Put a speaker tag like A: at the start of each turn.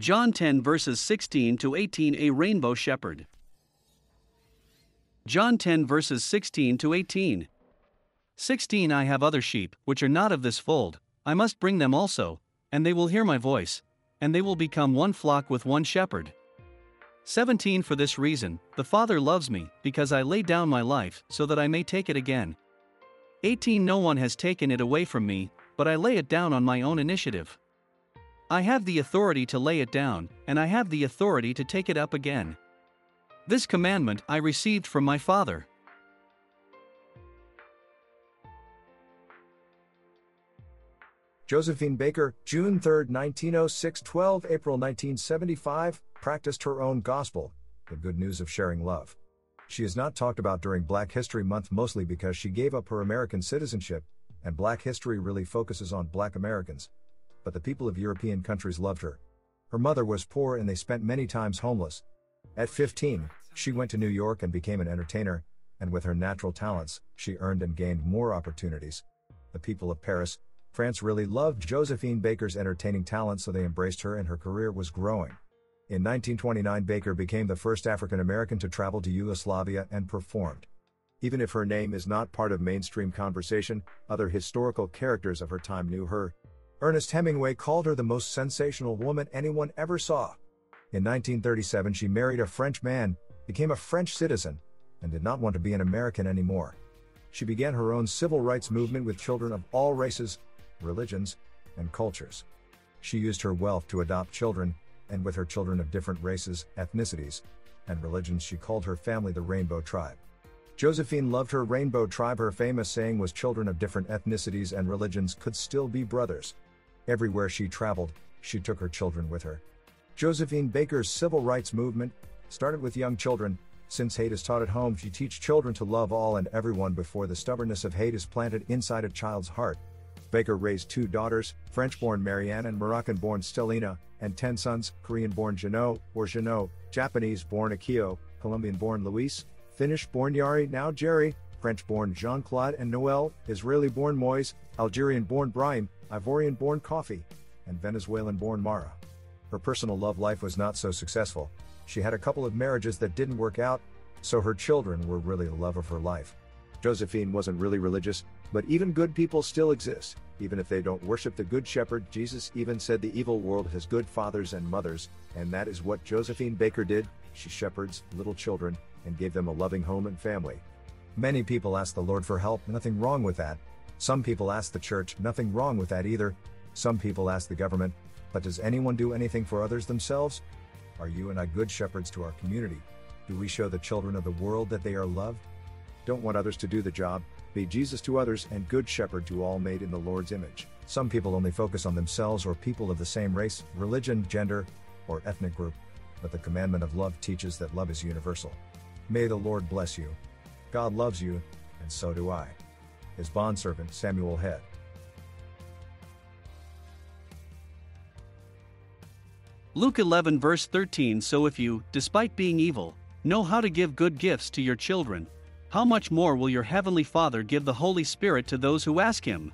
A: John 10 verses 16 to 18 A rainbow shepherd. John 10 verses 16 to 18. 16 I have other sheep, which are not of this fold, I must bring them also, and they will hear my voice, and they will become one flock with one shepherd. 17 For this reason, the Father loves me, because I lay down my life, so that I may take it again. 18 No one has taken it away from me, but I lay it down on my own initiative. I have the authority to lay it down, and I have the authority to take it up again. This commandment I received from my Father.
B: Josephine Baker, June 3, 1906 12 April 1975, practiced her own gospel, the good news of sharing love. She is not talked about during Black History Month mostly because she gave up her American citizenship, and Black history really focuses on Black Americans. But the people of European countries loved her. Her mother was poor and they spent many times homeless. At 15, she went to New York and became an entertainer, and with her natural talents, she earned and gained more opportunities. The people of Paris, France really loved Josephine Baker's entertaining talent, so they embraced her and her career was growing. In 1929, Baker became the first African American to travel to Yugoslavia and performed. Even if her name is not part of mainstream conversation, other historical characters of her time knew her. Ernest Hemingway called her the most sensational woman anyone ever saw. In 1937, she married a French man, became a French citizen, and did not want to be an American anymore. She began her own civil rights movement with children of all races, religions, and cultures. She used her wealth to adopt children, and with her children of different races, ethnicities, and religions, she called her family the Rainbow Tribe. Josephine loved her Rainbow Tribe. Her famous saying was children of different ethnicities and religions could still be brothers. Everywhere she traveled, she took her children with her. Josephine Baker's civil rights movement started with young children. Since hate is taught at home, she teach children to love all and everyone before the stubbornness of hate is planted inside a child's heart. Baker raised two daughters, French-born Marianne and Moroccan-born Stellina, and 10 sons, Korean-born Jano, or Janot, Japanese-born Akio, Colombian-born Luis, Finnish-born Yari, now Jerry, French-born Jean-Claude and Noel, Israeli-born Moise, Algerian-born Brahim, Ivorian-born Koffi, and Venezuelan-born Mara. Her personal love life was not so successful. She had a couple of marriages that didn't work out, so her children were really the love of her life. Josephine wasn't really religious, but even good people still exist, even if they don't worship the Good Shepherd. Jesus even said the evil world has good fathers and mothers, and that is what Josephine Baker did. She shepherds little children and gave them a loving home and family. Many people ask the Lord for help, nothing wrong with that. Some people ask the church, nothing wrong with that either. Some people ask the government, but does anyone do anything for others themselves? Are you and I good shepherds to our community? Do we show the children of the world that they are loved? Don't want others to do the job, be Jesus to others and good shepherd to all made in the Lord's image. Some people only focus on themselves or people of the same race, religion, gender, or ethnic group, but the commandment of love teaches that love is universal. May the Lord bless you. God loves you, and so do I. His bondservant Samuel Head.
A: Luke 11 verse 13 So if you, despite being evil, know how to give good gifts to your children, how much more will your heavenly Father give the Holy Spirit to those who ask him?